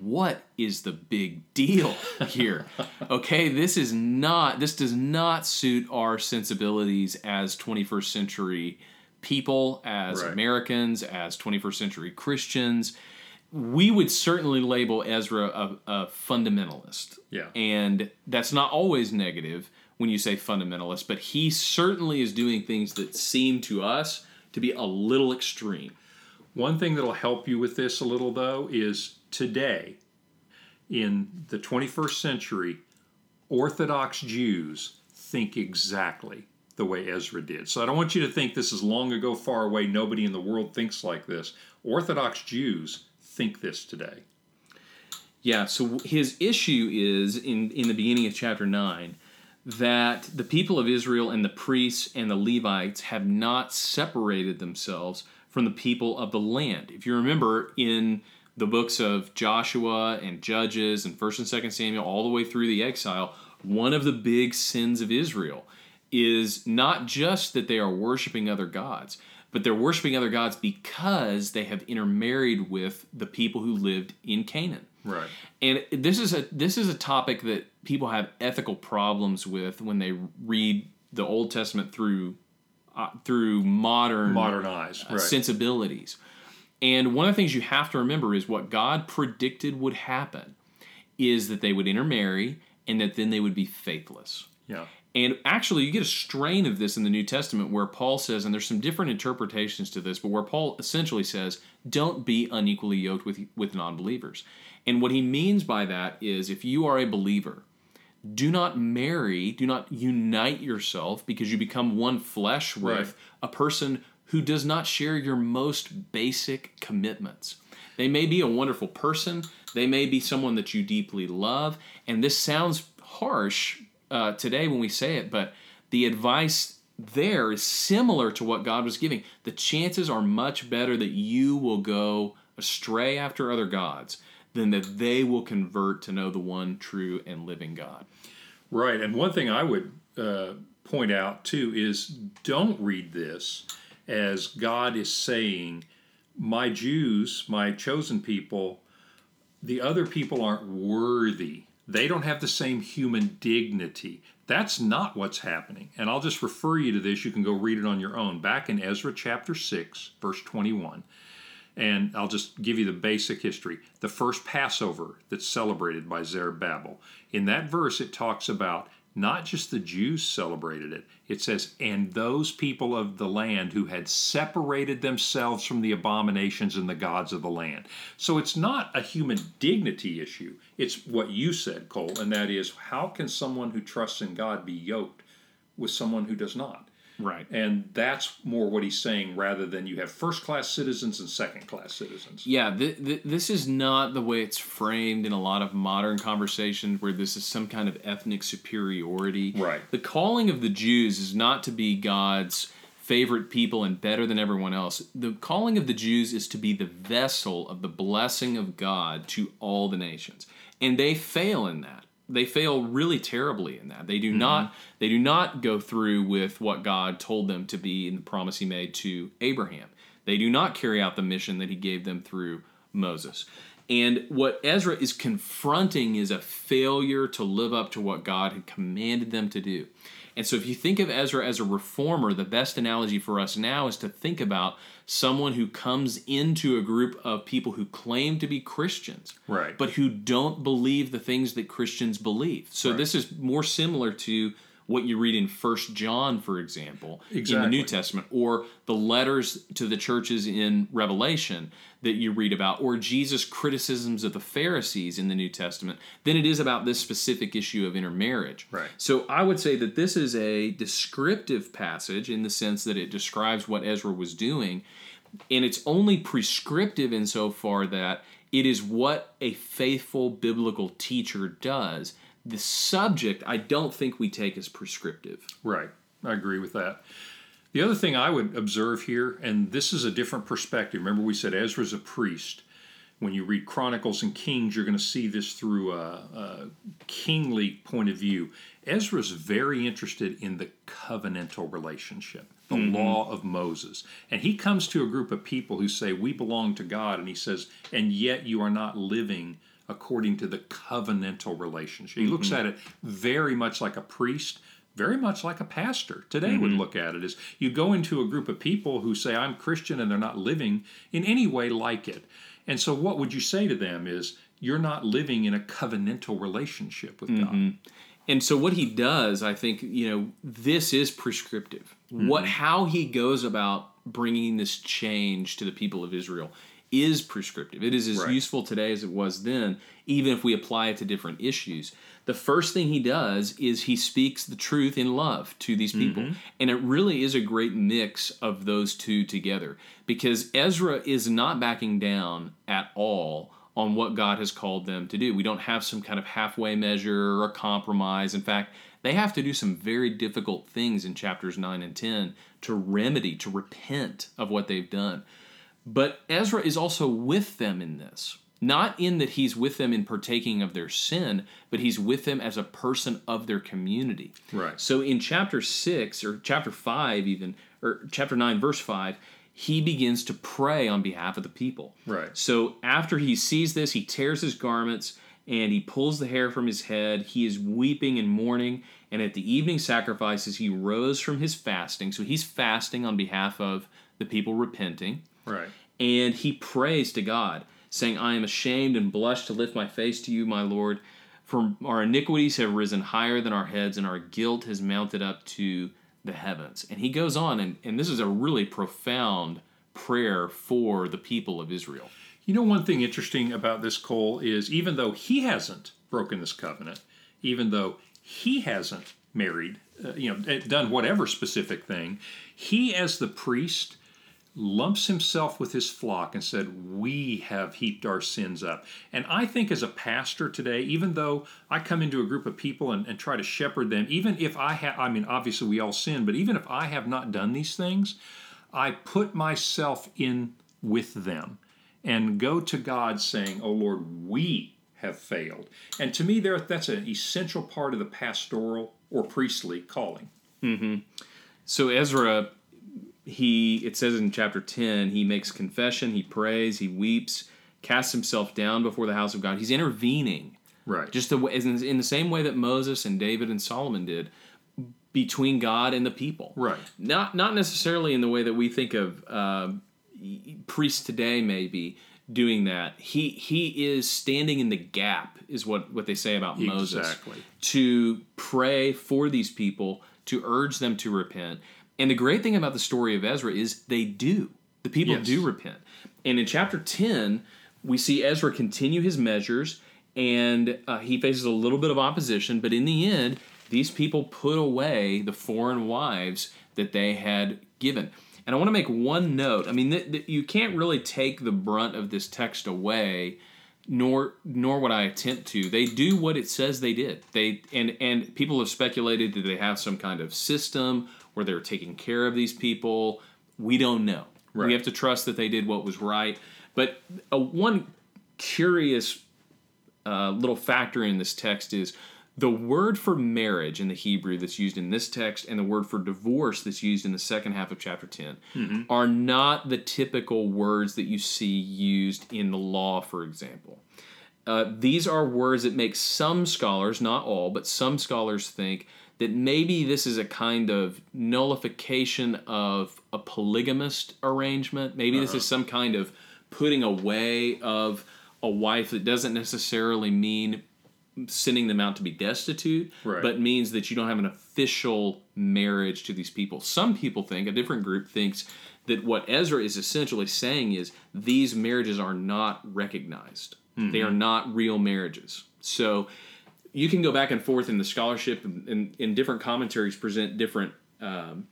A: what is the big deal here? okay, this is not this does not suit our sensibilities as 21st century people, as
B: Right.
A: Americans, as 21st century Christians. We would certainly label Ezra a, a fundamentalist.
B: Yeah.
A: And that's not always negative when you say fundamentalist, but he certainly is doing things that seem to us to be a little extreme.
B: One thing that'll help you with this a little, though, is today, in the 21st century, Orthodox Jews think exactly the way Ezra did. So I don't want you to think this is long ago, far away, nobody in the world thinks like this. Orthodox Jews think this today.
A: Yeah, so his issue is in, in the beginning of chapter 9 that the people of Israel and the priests and the Levites have not separated themselves from the people of the land. If you remember in the books of Joshua and Judges and 1st and 2nd Samuel all the way through the exile, one of the big sins of Israel is not just that they are worshiping other gods, but they're worshiping other gods because they have intermarried with the people who lived in Canaan.
B: Right.
A: And this is a this is a topic that people have ethical problems with when they read the Old Testament through uh, through modern
B: Modernized. Right.
A: sensibilities. And one of the things you have to remember is what God predicted would happen is that they would intermarry and that then they would be faithless.
B: yeah.
A: And actually, you get a strain of this in the New Testament where Paul says, and there's some different interpretations to this, but where Paul essentially says, don't be unequally yoked with, with non believers. And what he means by that is if you are a believer, do not marry, do not unite yourself because you become one flesh with
B: Right.
A: a person who does not share your most basic commitments. They may be a wonderful person, they may be someone that you deeply love, and this sounds harsh uh, today when we say it, but the advice there is similar to what God was giving. The chances are much better that you will go astray after other gods than that they will convert to know the one true and living God.
B: Right. And one thing I would uh, point out too is don't read this as God is saying, My Jews, my chosen people, the other people aren't worthy. They don't have the same human dignity. That's not what's happening. And I'll just refer you to this. You can go read it on your own. Back in Ezra chapter 6, verse 21. And I'll just give you the basic history. The first Passover that's celebrated by Zerubbabel. In that verse, it talks about not just the Jews celebrated it. It says, and those people of the land who had separated themselves from the abominations and the gods of the land. So it's not a human dignity issue. It's what you said, Cole, and that is how can someone who trusts in God be yoked with someone who does not?
A: Right.
B: And that's more what he's saying rather than you have first class citizens and second class citizens.
A: Yeah, th- th- this is not the way it's framed in a lot of modern conversations where this is some kind of ethnic superiority.
B: Right.
A: The calling of the Jews is not to be God's favorite people and better than everyone else. The calling of the Jews is to be the vessel of the blessing of God to all the nations. And they fail in that they fail really terribly in that. They do mm-hmm. not they do not go through with what God told them to be in the promise he made to Abraham. They do not carry out the mission that he gave them through Moses. And what Ezra is confronting is a failure to live up to what God had commanded them to do. And so if you think of Ezra as a reformer, the best analogy for us now is to think about someone who comes into a group of people who claim to be Christians,
B: right.
A: but who don't believe the things that Christians believe. So right. this is more similar to what you read in First John, for example, exactly. in the New Testament, or the letters to the churches in Revelation that you read about, or Jesus' criticisms of the Pharisees in the New Testament, than it is about this specific issue of intermarriage.
B: Right.
A: So I would say that this is a descriptive passage in the sense that it describes what Ezra was doing, and it's only prescriptive insofar that it is what a faithful biblical teacher does the subject I don't think we take as prescriptive.
B: Right. I agree with that. The other thing I would observe here, and this is a different perspective. Remember, we said Ezra's a priest. When you read Chronicles and Kings, you're going to see this through a, a kingly point of view. Ezra's very interested in the covenantal relationship, the mm-hmm. law of Moses. And he comes to a group of people who say, We belong to God. And he says, And yet you are not living according to the covenantal relationship. He mm-hmm. looks at it very much like a priest, very much like a pastor today mm-hmm. would look at it. Is you go into a group of people who say, I'm Christian, and they're not living in any way like it. And so, what would you say to them is, you're not living in a covenantal relationship with mm-hmm. God.
A: And so what he does, I think, you know, this is prescriptive. What mm-hmm. how he goes about bringing this change to the people of Israel is prescriptive. It is as right. useful today as it was then, even if we apply it to different issues. The first thing he does is he speaks the truth in love to these people. Mm-hmm. And it really is a great mix of those two together because Ezra is not backing down at all on what God has called them to do. We don't have some kind of halfway measure or a compromise. In fact, they have to do some very difficult things in chapters 9 and 10 to remedy, to repent of what they've done. But Ezra is also with them in this. Not in that he's with them in partaking of their sin, but he's with them as a person of their community.
B: Right.
A: So in chapter 6, or chapter 5, even, or chapter 9, verse 5, he begins to pray on behalf of the people.
B: Right.
A: So after he sees this, he tears his garments and he pulls the hair from his head. He is weeping and mourning. And at the evening sacrifices, he rose from his fasting. So he's fasting on behalf of the people repenting.
B: Right.
A: And he prays to God, saying, I am ashamed and blush to lift my face to you, my Lord. For our iniquities have risen higher than our heads, and our guilt has mounted up to the heavens. And he goes on, and, and this is a really profound prayer for the people of Israel.
B: You know, one thing interesting about this, Cole, is even though he hasn't broken this covenant, even though he hasn't married, uh, you know, done whatever specific thing, he, as the priest, lumps himself with his flock and said, We have heaped our sins up. And I think as a pastor today, even though I come into a group of people and, and try to shepherd them, even if I have, I mean, obviously we all sin, but even if I have not done these things, I put myself in with them and go to God saying, Oh Lord, we have failed. And to me, there that's an essential part of the pastoral or priestly calling.
A: Mm-hmm. So Ezra he it says in chapter 10 he makes confession he prays he weeps casts himself down before the house of god. He's intervening.
B: Right.
A: Just the way in the same way that moses and david and solomon did between god and the people.
B: Right.
A: Not not necessarily in the way that we think of uh, priests today maybe doing that. He he is standing in the gap is what what they say about
B: exactly.
A: moses to pray for these people to urge them to repent and the great thing about the story of Ezra is they do. The people yes. do repent. And in chapter 10, we see Ezra continue his measures and uh, he faces a little bit of opposition, but in the end, these people put away the foreign wives that they had given. And I want to make one note. I mean, th- th- you can't really take the brunt of this text away, nor nor would I attempt to. They do what it says they did. They and and people have speculated that they have some kind of system where they're taking care of these people. We don't know. Right. We have to trust that they did what was right. But uh, one curious uh, little factor in this text is the word for marriage in the Hebrew that's used in this text and the word for divorce that's used in the second half of chapter 10 mm-hmm. are not the typical words that you see used in the law, for example. Uh, these are words that make some scholars, not all, but some scholars think that maybe this is a kind of nullification of a polygamist arrangement. Maybe uh-huh. this is some kind of putting away of a wife that doesn't necessarily mean sending them out to be destitute,
B: right.
A: but means that you don't have an official marriage to these people. Some people think, a different group thinks, that what Ezra is essentially saying is these marriages are not recognized. Mm-hmm. They are not real marriages. So you can go back and forth in the scholarship and in different commentaries present different um,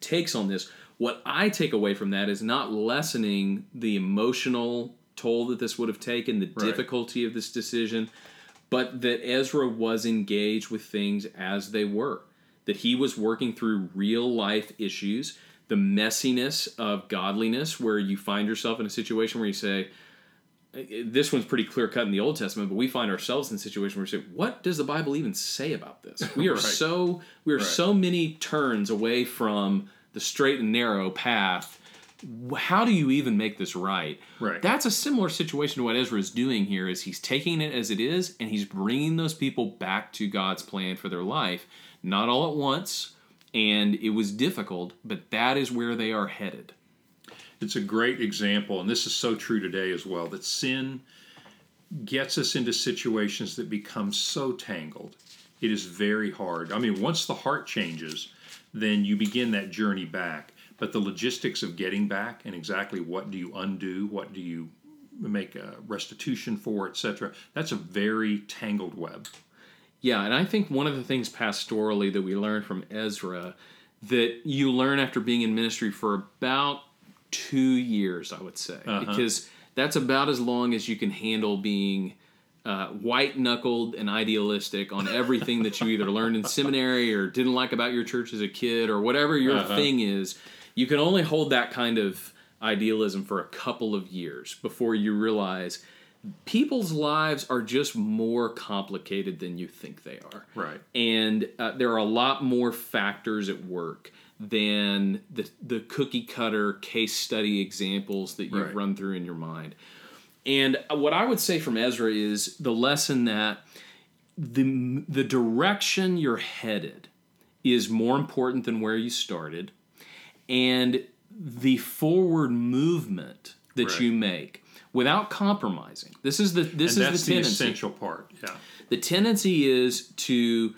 A: takes on this. What I take away from that is not lessening the emotional toll that this would have taken, the right. difficulty of this decision, but that Ezra was engaged with things as they were. That he was working through real life issues, the messiness of godliness, where you find yourself in a situation where you say, this one's pretty clear cut in the Old Testament, but we find ourselves in a situation where we say, "What does the Bible even say about this?" We are right. so we are right. so many turns away from the straight and narrow path. How do you even make this right?
B: Right.
A: That's a similar situation to what Ezra is doing here. Is he's taking it as it is, and he's bringing those people back to God's plan for their life, not all at once. And it was difficult, but that is where they are headed.
B: It's a great example, and this is so true today as well, that sin gets us into situations that become so tangled. It is very hard. I mean, once the heart changes, then you begin that journey back. But the logistics of getting back and exactly what do you undo, what do you make a restitution for, etc., that's a very tangled web.
A: Yeah, and I think one of the things pastorally that we learn from Ezra that you learn after being in ministry for about two years, I would say, uh-huh. because that's about as long as you can handle being uh, white knuckled and idealistic on everything that you either learned in seminary or didn't like about your church as a kid or whatever your uh-huh. thing is. You can only hold that kind of idealism for a couple of years before you realize people's lives are just more complicated than you think they are.
B: Right.
A: And uh, there are a lot more factors at work than the the cookie cutter case study examples that you've right. run through in your mind. And what I would say from Ezra is the lesson that the the direction you're headed is more important than where you started, and the forward movement that right. you make without compromising. This is the this
B: and
A: is the, tendency.
B: essential part. Yeah.
A: The tendency is to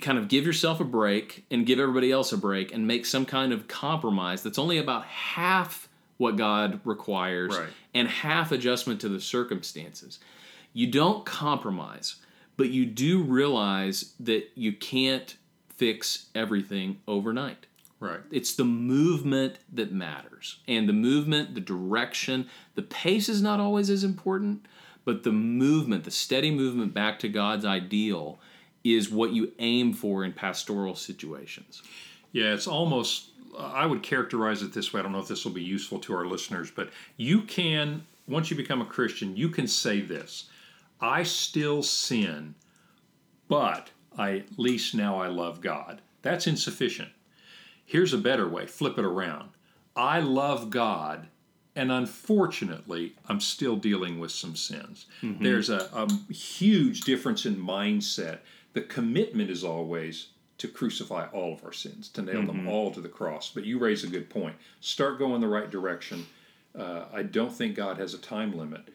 A: kind of give yourself a break and give everybody else a break and make some kind of compromise that's only about half what God requires
B: right.
A: and half adjustment to the circumstances. You don't compromise, but you do realize that you can't fix everything overnight.
B: Right.
A: It's the movement that matters. And the movement, the direction, the pace is not always as important, but the movement, the steady movement back to God's ideal is what you aim for in pastoral situations.
B: Yeah, it's almost, I would characterize it this way. I don't know if this will be useful to our listeners, but you can, once you become a Christian, you can say this I still sin, but I, at least now I love God. That's insufficient. Here's a better way flip it around. I love God, and unfortunately, I'm still dealing with some sins. Mm-hmm. There's a, a huge difference in mindset. The commitment is always to crucify all of our sins, to nail mm-hmm. them all to the cross. But you raise a good point. Start going the right direction. Uh, I don't think God has a time limit,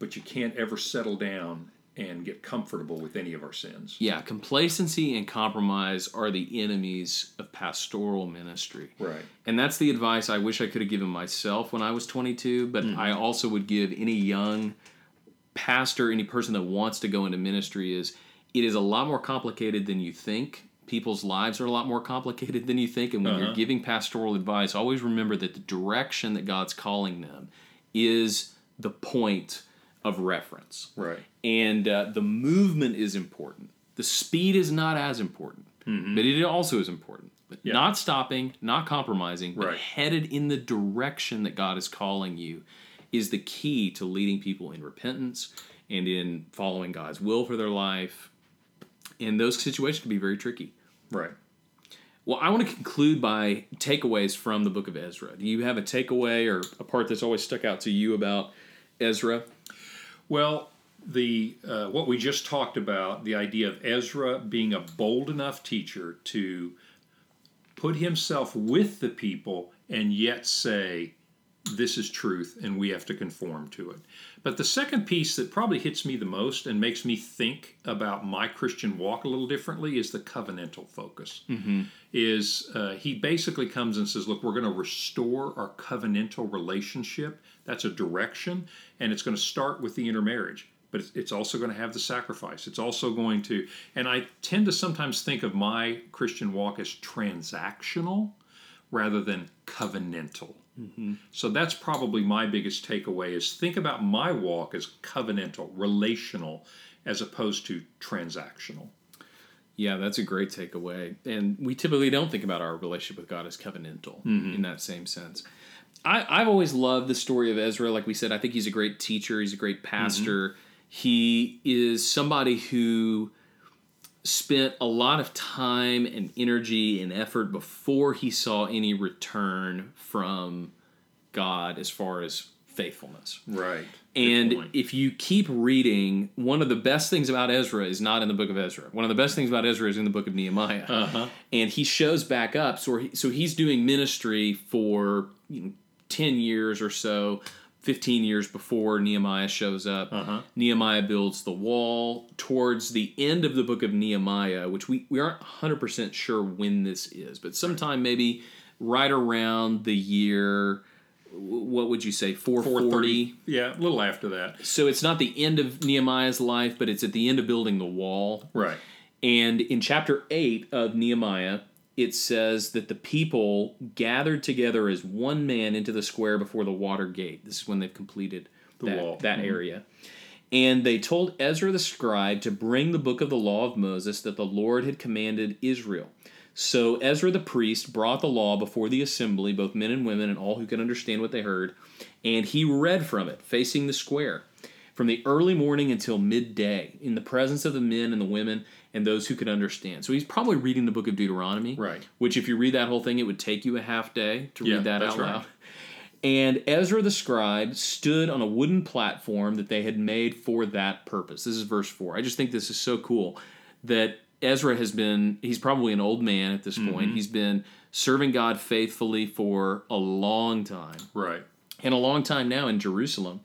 B: but you can't ever settle down and get comfortable with any of our sins.
A: Yeah, complacency and compromise are the enemies of pastoral ministry.
B: Right.
A: And that's the advice I wish I could have given myself when I was 22, but mm-hmm. I also would give any young pastor, any person that wants to go into ministry is it is a lot more complicated than you think. People's lives are a lot more complicated than you think, and when uh-huh. you're giving pastoral advice, always remember that the direction that God's calling them is the point of reference.
B: Right.
A: And uh, the movement is important. The speed is not as important, mm-hmm. but it also is important. But yeah. not stopping, not compromising, but right. headed in the direction that God is calling you is the key to leading people in repentance and in following God's will for their life. And those situations can be very tricky.
B: Right.
A: Well, I want to conclude by takeaways from the book of Ezra. Do you have a takeaway or a part that's always stuck out to you about Ezra?
B: Well, the uh, what we just talked about, the idea of Ezra being a bold enough teacher to put himself with the people and yet say, this is truth and we have to conform to it. But the second piece that probably hits me the most and makes me think about my Christian walk a little differently is the covenantal focus. Mm-hmm. Is uh, he basically comes and says, "Look, we're going to restore our covenantal relationship. That's a direction, and it's going to start with the intermarriage." But it's also going to have the sacrifice. It's also going to, and I tend to sometimes think of my Christian walk as transactional rather than covenantal. Mm-hmm. So that's probably my biggest takeaway is think about my walk as covenantal, relational, as opposed to transactional.
A: Yeah, that's a great takeaway. And we typically don't think about our relationship with God as covenantal mm-hmm. in that same sense. I, have always loved the story of Ezra. Like we said, I think he's a great teacher, he's a great pastor. Mm-hmm. He is somebody who spent a lot of time and energy and effort before he saw any return from God as far as faithfulness.
B: Right.
A: And if you keep reading, one of the best things about Ezra is not in the book of Ezra. One of the best things about Ezra is in the book of Nehemiah. Uh-huh. And he shows back up. So, he, so he's doing ministry for you know, 10 years or so 15 years before Nehemiah shows up. Uh-huh. Nehemiah builds the wall. Towards the end of the book of Nehemiah, which we, we aren't 100% sure when this is, but sometime maybe right around the year, what would you say, 440?
B: Yeah, a little after that.
A: So it's not the end of Nehemiah's life, but it's at the end of building the wall.
B: Right.
A: And in chapter 8 of Nehemiah, it says that the people gathered together as one man into the square before the water gate. This is when they've completed the that, wall. that mm-hmm. area. And they told Ezra the scribe to bring the book of the law of Moses that the Lord had commanded Israel. So Ezra the priest brought the law before the assembly, both men and women, and all who could understand what they heard, and he read from it, facing the square, from the early morning until midday, in the presence of the men and the women and those who could understand. So he's probably reading the book of Deuteronomy,
B: right?
A: Which, if you read that whole thing, it would take you a half day to yeah, read that out right. loud. And Ezra the scribe stood on a wooden platform that they had made for that purpose. This is verse 4. I just think this is so cool that Ezra has been, he's probably an old man at this mm-hmm. point. He's been serving God faithfully for a long time.
B: Right.
A: And a long time now in Jerusalem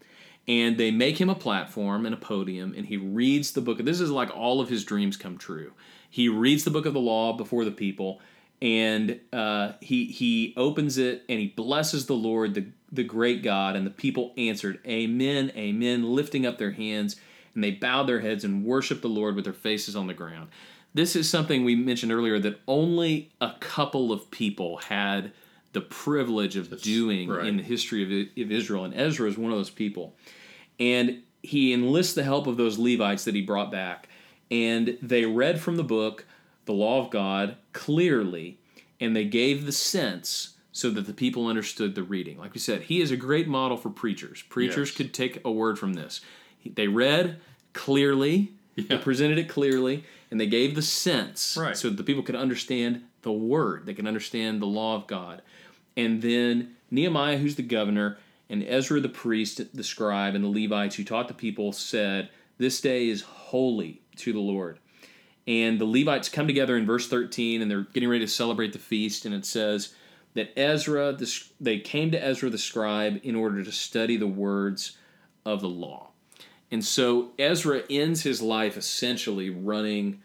A: and they make him a platform and a podium and he reads the book. This is like all of his dreams come true. He reads the book of the law before the people and uh, he he opens it and he blesses the lord the, the great god and the people answered amen amen lifting up their hands and they bowed their heads and worshiped the lord with their faces on the ground. This is something we mentioned earlier that only a couple of people had the privilege of doing
B: right.
A: in the history of, of Israel, and Ezra is one of those people. And he enlists the help of those Levites that he brought back, and they read from the book, the law of God, clearly, and they gave the sense so that the people understood the reading. Like we said, he is a great model for preachers. Preachers
B: Yes.
A: could take a word from this. They read clearly, they presented it clearly, and they gave the sense
B: Right.
A: so that the people could understand the word. They can understand the law of God. And then Nehemiah, who's the governor, and Ezra the priest, the scribe, and the Levites who taught the people said, This day is holy to the Lord. And the Levites come together in verse 13 and they're getting ready to celebrate the feast. And it says that Ezra, the, they came to Ezra the scribe in order to study the words of the law. And so Ezra ends his life essentially running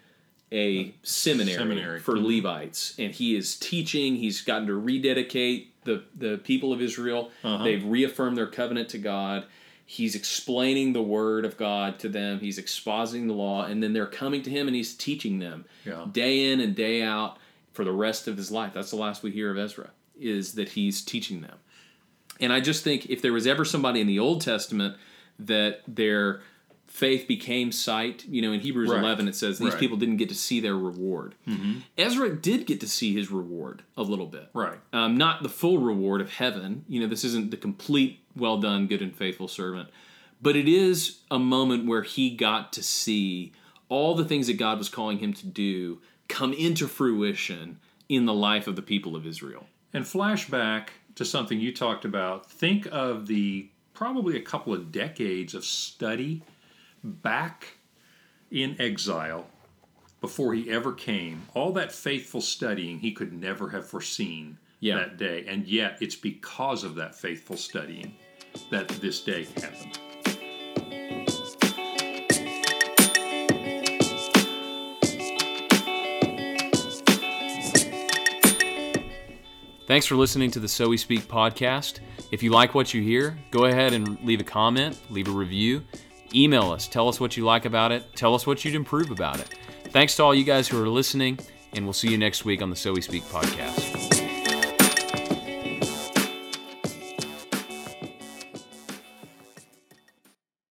A: a seminary,
B: Seminary.
A: for Levites. And he is teaching, he's gotten to rededicate the, the people of Israel. Uh-huh. They've reaffirmed their covenant to God. He's explaining the word of God to them. He's expositing the law, and then they're coming to him and he's teaching them
B: Yeah.
A: day in and day out for the rest of his life. That's the last we hear of Ezra, is that he's teaching them. And I just think if there was ever somebody in the Old Testament that their faith became sight, you know, in Hebrews
B: Right.
A: 11 it says these
B: Right.
A: people didn't get to see their reward. Ezra did get to see his reward a little bit.
B: Right.
A: Um, not the full reward of heaven. You know, this isn't the complete, well done, good and faithful servant. But it is a moment where he got to see all the things that God was calling him to do come into fruition in the life of the people of Israel.
B: And flashback to something you talked about. Think of the probably a couple of decades of study back in exile before he ever came. All that faithful studying he could never have foreseen
A: Yeah.
B: that day. And yet it's because of that faithful studying that this day happened.
A: Thanks for listening to the So We Speak podcast. If you like what you hear, go ahead and leave a comment, leave a review, email us, tell us what you like about it, tell us what you'd improve about it. Thanks to all you guys who are listening, and we'll see you next week on the So We Speak podcast.